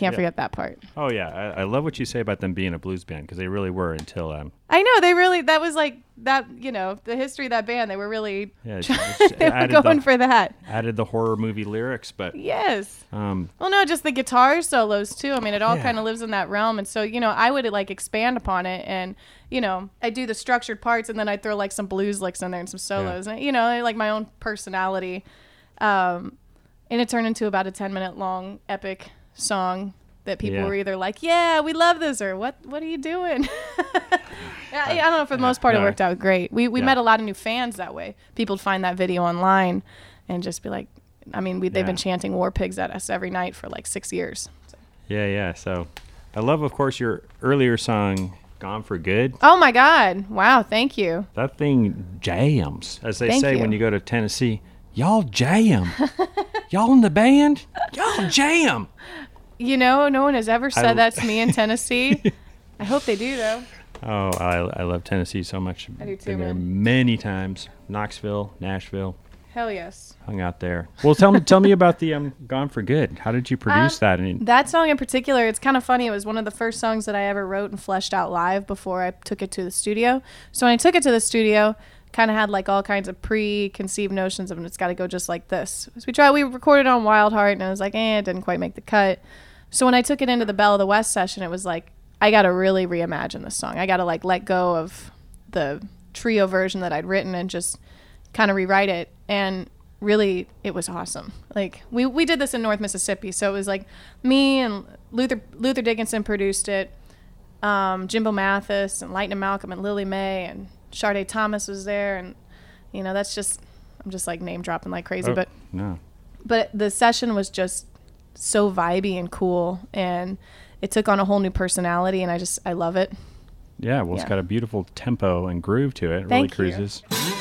Speaker 6: Can't
Speaker 1: Yeah.
Speaker 6: forget that part.
Speaker 1: Oh yeah, I, I love what you say about them being a blues band because they really were until um
Speaker 6: I know they really. That was like that. You know, the history of that band. They were really.
Speaker 1: yeah
Speaker 6: they were going
Speaker 1: the,
Speaker 6: for that.
Speaker 1: added the horror movie lyrics, but
Speaker 6: Yes.
Speaker 1: um
Speaker 6: Well, no, just the guitar solos too. I mean, it all
Speaker 1: Yeah.
Speaker 6: kind of lives in that realm, and so you know, I would like expand upon it, and you know, I do the structured parts, and then I throw like some blues licks in there and some solos, and you know, like my own personality. Um, and it turned into about a ten minute long epic song that people
Speaker 1: Yeah.
Speaker 6: were either like, "Yeah, we love this," or "What? What are you doing?" Yeah, I, don't know. For the most part, it worked out great. We we
Speaker 1: Yeah.
Speaker 6: met a lot of new fans that way. People would find that video online, and just be like, I mean, we, they've been
Speaker 1: Yeah.
Speaker 6: chanting war pigs at us every night for like six years.
Speaker 1: yeah yeah. So I love, of course, your earlier song "Gone for Good."
Speaker 6: Oh my God! Wow, thank you.
Speaker 1: That thing jams, as they
Speaker 6: Thank
Speaker 1: say
Speaker 6: you.
Speaker 1: when you go to Tennessee. Y'all jam. Y'all in the band. Y'all jam.
Speaker 6: You know, no one has ever said
Speaker 1: l-
Speaker 6: that to me in Tennessee. I hope they do though.
Speaker 1: Oh, I, I love Tennessee so much.
Speaker 6: I do too,
Speaker 1: Been there
Speaker 6: man.
Speaker 1: many times. Knoxville, Nashville,
Speaker 6: Hell yes.
Speaker 1: hung out there. Well, tell me, tell me about the um, "Gone for Good." How did you produce that? I mean,
Speaker 6: That song in particular, it's kind of funny. It was one of the first songs that I ever wrote and fleshed out live before I took it to the studio. So when I took it to the studio, kind of had like all kinds of preconceived notions of it's got to go just like this. So we tried, we recorded on Wild Heart, and I was like, eh, it didn't quite make the cut. So when I took it into the Belle of the West session, it was like, I got to really reimagine this song. I got to like let go of the trio version that I'd written and just kind of rewrite it. And really, it was awesome. Like we, we did this in North Mississippi, so it was like me and Luther Luther Dickinson produced it. Um, Jimbo Mathus and Lightning Malcolm and Lillie Mae and Sharde Thomas was there, and you know that's just I'm just like name dropping like crazy,
Speaker 1: oh,
Speaker 6: but
Speaker 1: no.
Speaker 6: but the session was just so vibey and cool and it took on a whole new personality and i just i love it
Speaker 1: Yeah, well, it's
Speaker 6: Yeah.
Speaker 1: got a beautiful tempo and groove to it. It
Speaker 6: Thank you.
Speaker 1: really cruises.
Speaker 5: I'm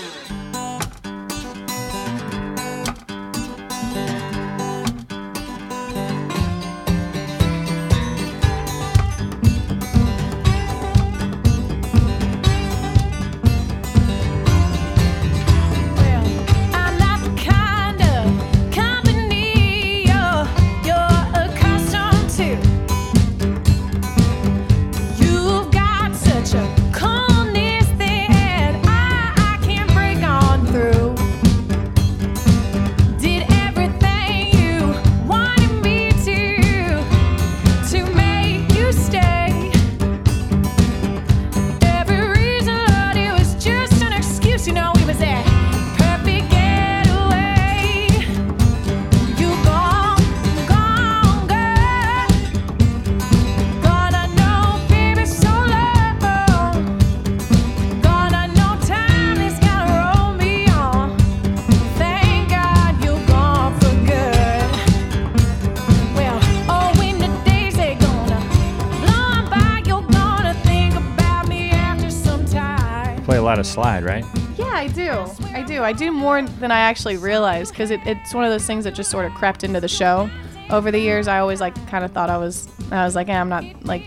Speaker 1: slide, right?
Speaker 6: Yeah, I do. I do. I do more than I actually realize because it, it's one of those things that just sort of crept into the show. Over the years, I always like kind of thought I was. I was like, eh, I'm not like.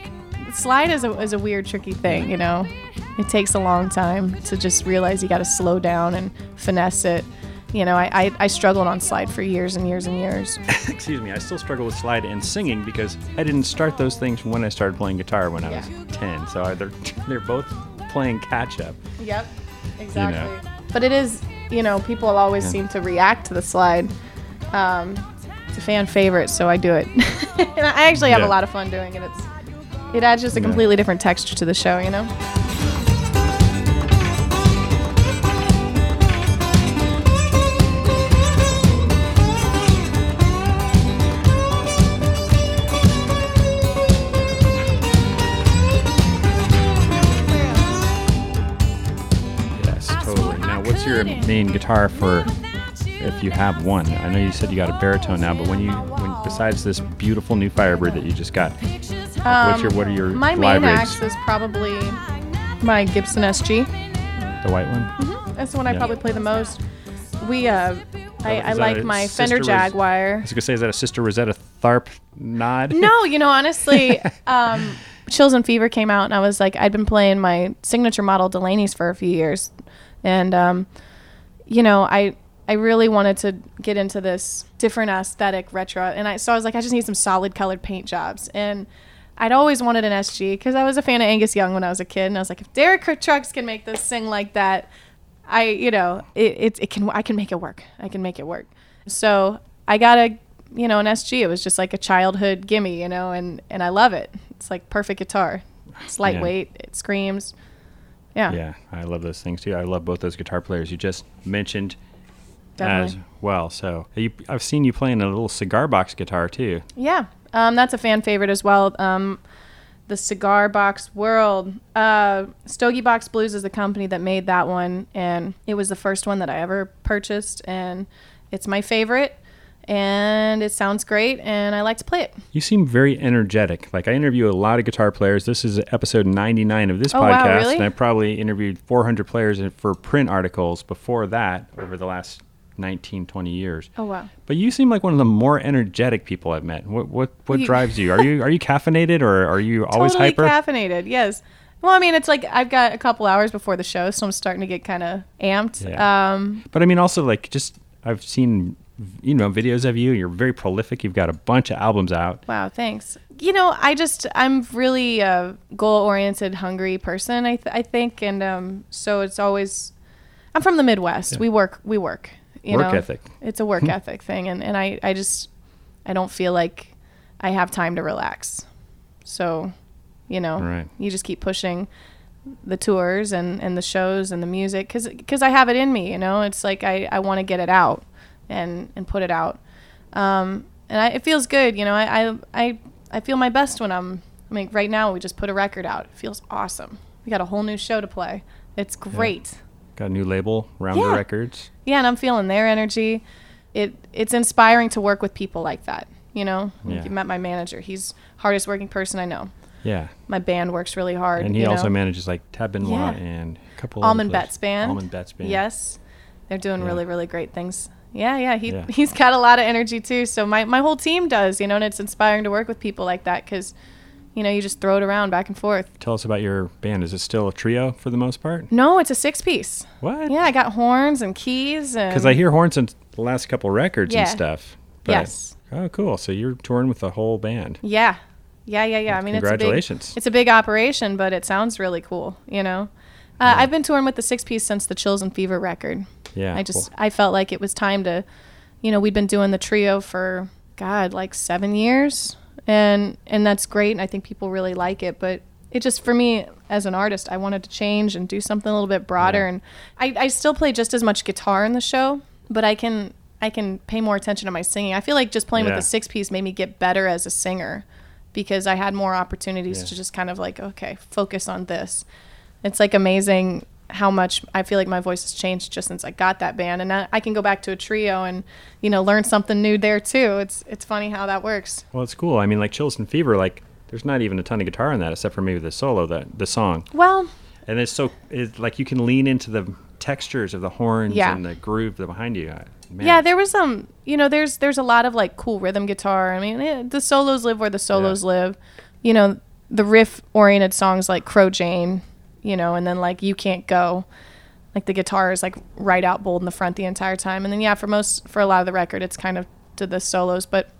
Speaker 6: Slide is a is a weird, tricky thing, you know. It takes a long time to just realize you got to slow down and finesse it. You know, I, I I struggled on slide for years and years and years.
Speaker 1: Excuse me, I still struggle with slide and singing because I didn't start those things when I started playing guitar when I was 10. So I- they're, they're both playing catch up.
Speaker 6: Yep, exactly. But it is, you know, people always seem to react to the slide. Um, it's a fan favorite, so I do it. and I actually have
Speaker 1: Yeah.
Speaker 6: a lot of fun doing it. It's it adds just a
Speaker 1: Yeah.
Speaker 6: completely different texture to the show, you know.
Speaker 1: Totally. Now, what's your main guitar for if you have one? I know you said you got a baritone now, but when you, when besides this beautiful new Firebird that you just got, what's your, what are your
Speaker 6: Um, My main axe is probably my Gibson SG.
Speaker 1: The white one?
Speaker 6: That's the one I probably play the most. We, uh, I, I like my Fender Jaguar.
Speaker 1: I was gonna say, is that a Sister Rosetta Tharpe nod?
Speaker 6: No, you know, honestly, um, Chills and Fever came out, and I was like, I'd been playing my signature model Delaney's for a few years, and um, you know, I I really wanted to get into this different aesthetic retro, and I so I was like, I just need some solid colored paint jobs, and I'd always wanted an SG because I was a fan of Angus Young when I was a kid, and I was like, if Derek Trucks can make this sing like that, I you know, it, it it can I can make it work. I can make it work. So I got a you know an SG. It was just like a childhood gimme, you know, and and I love it. It's like perfect guitar. It's lightweight. It screams. Yeah,
Speaker 1: Yeah, I love those things too. I love both those guitar players you just mentioned
Speaker 6: definitely.
Speaker 1: as well. So you, I've seen you playing a little cigar box guitar too.
Speaker 6: Yeah, um, that's a fan favorite as well. Um, the Cigar Box World. Uh, Stogie Box Blues is the company that made that one, and it was the first one that I ever purchased, and it's my favorite. And it sounds great, and I like to play it.
Speaker 1: You seem very energetic. Like I interview a lot of guitar players. This is episode 99 of this
Speaker 6: Oh, wow,
Speaker 1: podcast,
Speaker 6: really?
Speaker 1: and I probably interviewed 400 players for print articles before that over the last 19, 20 years.
Speaker 6: Oh wow.
Speaker 1: But you seem like one of the more energetic people I've met. What what what
Speaker 6: You-
Speaker 1: drives you? Are you are you caffeinated or are you always
Speaker 6: totally
Speaker 1: hyper?
Speaker 6: caffeinated. Yes. Well, I mean, it's like I've got a couple hours before the show, so I'm starting to get kind of amped.
Speaker 1: Yeah.
Speaker 6: Um,
Speaker 1: But I mean, also like just I've seen you know videos of you. You're very prolific. You've got a bunch of albums out.
Speaker 6: wow, thanks. You know, I just I'm really a goal-oriented, hungry person. I th- I think, and um, so it's always. I'm from the Midwest. We work. We work. You
Speaker 1: Work
Speaker 6: know?
Speaker 1: ethic.
Speaker 6: It's a work ethic thing, and and I I just I don't feel like I have time to relax. So, you know,
Speaker 1: Right.
Speaker 6: you just keep pushing the tours and, and the shows and the music because I have it in me, you know. It's like I, I want to get it out and, and put it out. Um, and I, it feels good, you know. I, I, I, feel my best when I'm, I mean, right now we just put a record out. It feels awesome. We got a whole new show to play. It's great.
Speaker 1: Got a new label, Rounder
Speaker 6: Yeah.
Speaker 1: Records.
Speaker 6: Yeah, and I'm feeling their energy. It it's inspiring to work with people like that. You know,
Speaker 1: Yeah.
Speaker 6: you met my manager. He's hardest working person I know.
Speaker 1: Yeah.
Speaker 6: My band works really hard.
Speaker 1: And he also
Speaker 6: know?
Speaker 1: manages like Tab Benoit
Speaker 6: Yeah.
Speaker 1: and a couple of Allman.
Speaker 6: Betts band.
Speaker 1: Allman Betts band.
Speaker 6: Yes, they're doing
Speaker 1: Yeah.
Speaker 6: really really great things. Yeah, yeah. He
Speaker 1: Yeah.
Speaker 6: he's got a lot of energy too. So my my whole team does. You know, and it's inspiring to work with people like that because, you know, you just throw it around back and forth.
Speaker 1: Tell us about your band. Is it still a trio for the most part?
Speaker 6: No, it's a six piece.
Speaker 1: What?
Speaker 6: Yeah, I got horns and keys and.
Speaker 1: Because I hear horns in the last couple records
Speaker 6: Yeah.
Speaker 1: and stuff. but-
Speaker 6: Yes.
Speaker 1: Oh, cool. So you're touring with the whole band.
Speaker 6: Yeah. Yeah, yeah, yeah. I mean,
Speaker 1: Congratulations.
Speaker 6: it's a big, it's a big operation, but it sounds really cool. You know, uh, I've been touring with the six piece since the Chills and Fever record.
Speaker 1: Yeah.
Speaker 6: I just
Speaker 1: cool.
Speaker 6: I felt like it was time to, you know, we'd been doing the trio for God like seven years, and and that's great. And I think people really like it, but it just for me as an artist, I wanted to change and do something a little bit broader.
Speaker 1: Yeah.
Speaker 6: And I, I still play just as much guitar in the show, but I can I can pay more attention to my singing. I feel like just playing
Speaker 1: Yeah.
Speaker 6: with the six piece made me get better as a singer because I had more opportunities
Speaker 1: Yeah.
Speaker 6: to just kind of like okay focus on this. It's like amazing how much I feel like my voice has changed just since I got that band, and I, I can go back to a trio and you know learn something new there too. It's it's funny how that works.
Speaker 1: Well, it's cool. I mean, like Chills and Fever, like there's not even a ton of guitar in that except for maybe the solo, that the song.
Speaker 6: Well,
Speaker 1: and it's so it's like you can lean into the textures of the horns
Speaker 5: Yeah.
Speaker 1: and the groove that behind you. I- Man.
Speaker 5: Yeah, there was some, you know, there's there's a lot of like cool rhythm guitar. I mean, eh, the solos live where the solos live. You know, the riff oriented songs like Crow Jane, you know, and then like You Can't Go. Like the guitar is like right out bold in the front the entire time. And then yeah, for most for a lot of the record it's kind of to the solos, but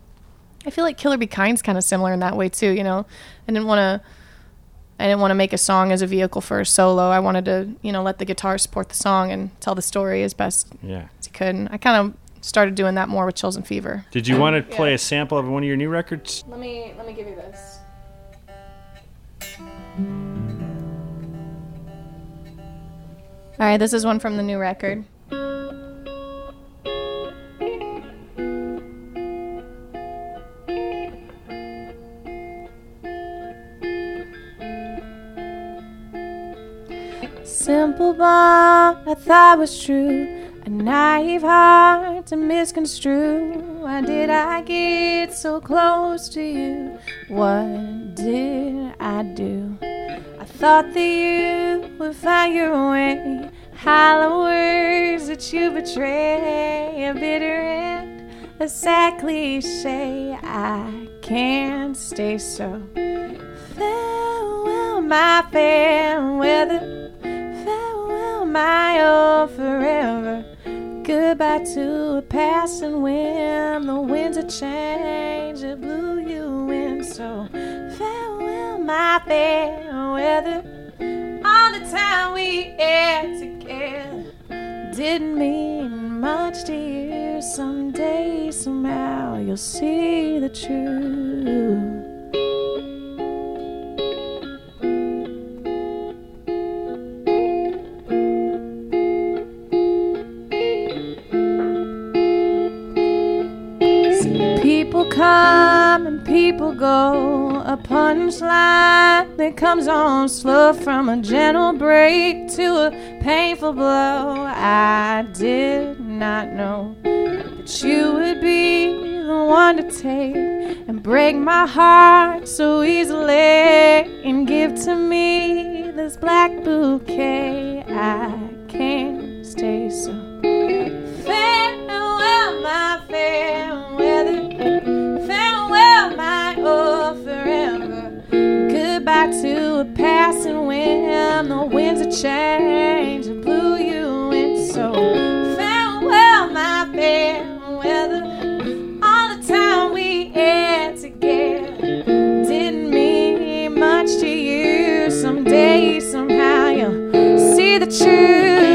Speaker 5: I feel like Kill or Be Kind's kind of similar in that way too, you know. I didn't want to I didn't want to make a song as a vehicle for a solo. I wanted to, you know, let the guitar support the song and tell the story as best
Speaker 1: yeah.
Speaker 5: as you could. And I kind of started doing that more with Chills and Fever.
Speaker 1: Did you want to play a sample of one of your new records?
Speaker 5: Let me let me give you this. All right, this is one from the new record. Simple bond I thought was true. A naive heart to misconstrue. Why did I get so close to you? What did I do? Thought that you would find your way. Hollow words that you betray. A bitter end, a sad cliche. I can't stay so. Farewell, my fair weather. Farewell, my old forever. Goodbye to a passing wind. The winds of change that blew you in. So my fair weather. All the time we had together didn't mean much to you. Someday, somehow, you'll see the truth. People come and people go. A punchline that comes on slow from a gentle break to a painful blow. I did not know that you would be the one to take and break my heart so easily and give to me this black bouquet. I can't stay so. Farewell, my fair. Old forever. Goodbye to a passing wind. The winds of change blew you in. So farewell, my fair weather. All the time we had together didn't mean much to you. Someday, somehow, you'll see the truth.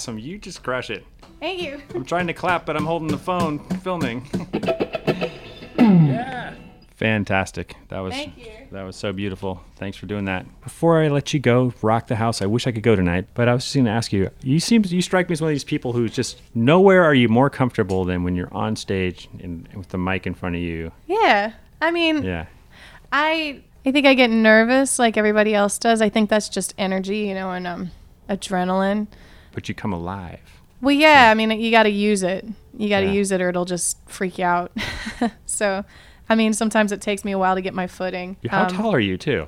Speaker 1: Awesome. You just crush it.
Speaker 5: Thank you.
Speaker 1: I'm trying to clap, but I'm holding the phone filming. yeah. Fantastic. That was
Speaker 5: Thank you.
Speaker 1: that was so beautiful. Thanks for doing that. Before I let you go, rock the house. I wish I could go tonight, but I was just going to ask you. You seem you strike me as one of these people who's just nowhere are you more comfortable than when you're on stage and with the mic in front of you.
Speaker 5: Yeah. I mean,
Speaker 1: Yeah.
Speaker 5: I I think I get nervous like everybody else does. I think that's just energy, you know, and um adrenaline.
Speaker 1: But you come alive.
Speaker 5: Well, yeah, I mean, you got to use it. You got to
Speaker 1: Yeah.
Speaker 5: use it or it'll just freak you out. so, I mean, sometimes it takes me a while to get my footing.
Speaker 1: How
Speaker 5: Um,
Speaker 1: tall are you too?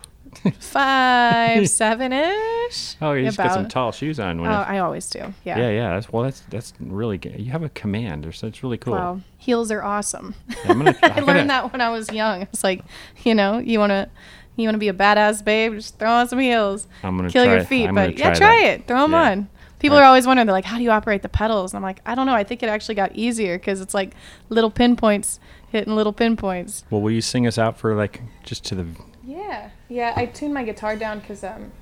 Speaker 5: Five, seven ish.
Speaker 1: Oh, you just got some tall shoes on. When
Speaker 5: Oh, I always do. Yeah.
Speaker 1: yeah, yeah. That's well. That's that's really good. You have a commander, so it's really cool.
Speaker 5: Wow. Heels are awesome.
Speaker 1: I'm gonna- I
Speaker 5: learned that when I was young. It's like, you know, you want to. You want to be a badass babe? Just throw on some heels.
Speaker 1: I'm gonna
Speaker 5: kill
Speaker 1: try
Speaker 5: your feet,
Speaker 1: I'm gonna
Speaker 5: but yeah,
Speaker 1: try
Speaker 5: try
Speaker 1: that.
Speaker 5: it. Throw them
Speaker 1: Yeah.
Speaker 5: on. People
Speaker 1: Right.
Speaker 5: are always wondering. They're like, "How do you operate the pedals?" And I'm like, "I don't know. I think it actually got easier because it's like little pinpoints hitting little pinpoints."
Speaker 1: Well, will you sing us out for like just to the?
Speaker 5: Yeah, yeah. I tuned my guitar down because um,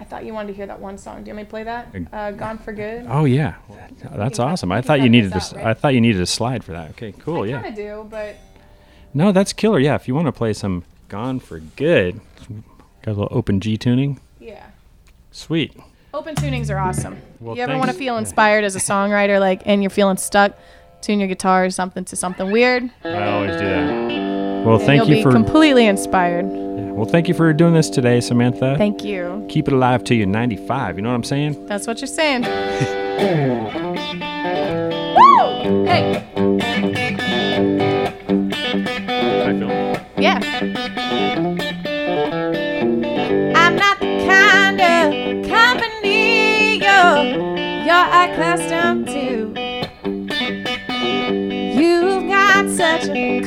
Speaker 5: I thought you wanted to hear that one song. Do you want me to play that? Uh, "Gone for Good."
Speaker 1: Oh yeah, that's awesome. I
Speaker 5: we can
Speaker 1: thot
Speaker 5: cut
Speaker 1: you needed
Speaker 5: this out,
Speaker 1: s-
Speaker 5: right?
Speaker 1: I thought you needed a slide for that. Okay, cool.
Speaker 5: I
Speaker 1: yeah.
Speaker 5: kind of do, but
Speaker 1: No, that's killer. Yeah, if you want to play some Gone for Good, got a little open G tuning.
Speaker 5: yeah.
Speaker 1: Sweet.
Speaker 5: Open tunings are awesome.
Speaker 1: Well,
Speaker 5: you ever want to feel inspired as a songwriter, like, and you're feeling stuck? Tune your guitar or something to something weird.
Speaker 1: I always do that. Well, thank
Speaker 5: You'll
Speaker 1: you
Speaker 5: be
Speaker 1: for.
Speaker 5: completely inspired.
Speaker 1: yeah, well, thank you for doing this today, Samantha.
Speaker 5: Thank you.
Speaker 1: Keep it alive till you're 95. You know what I'm saying?
Speaker 5: That's what you're saying. Woo! Hey,
Speaker 1: I feel.
Speaker 5: yeah. You're, you're accustomed to. You've got such a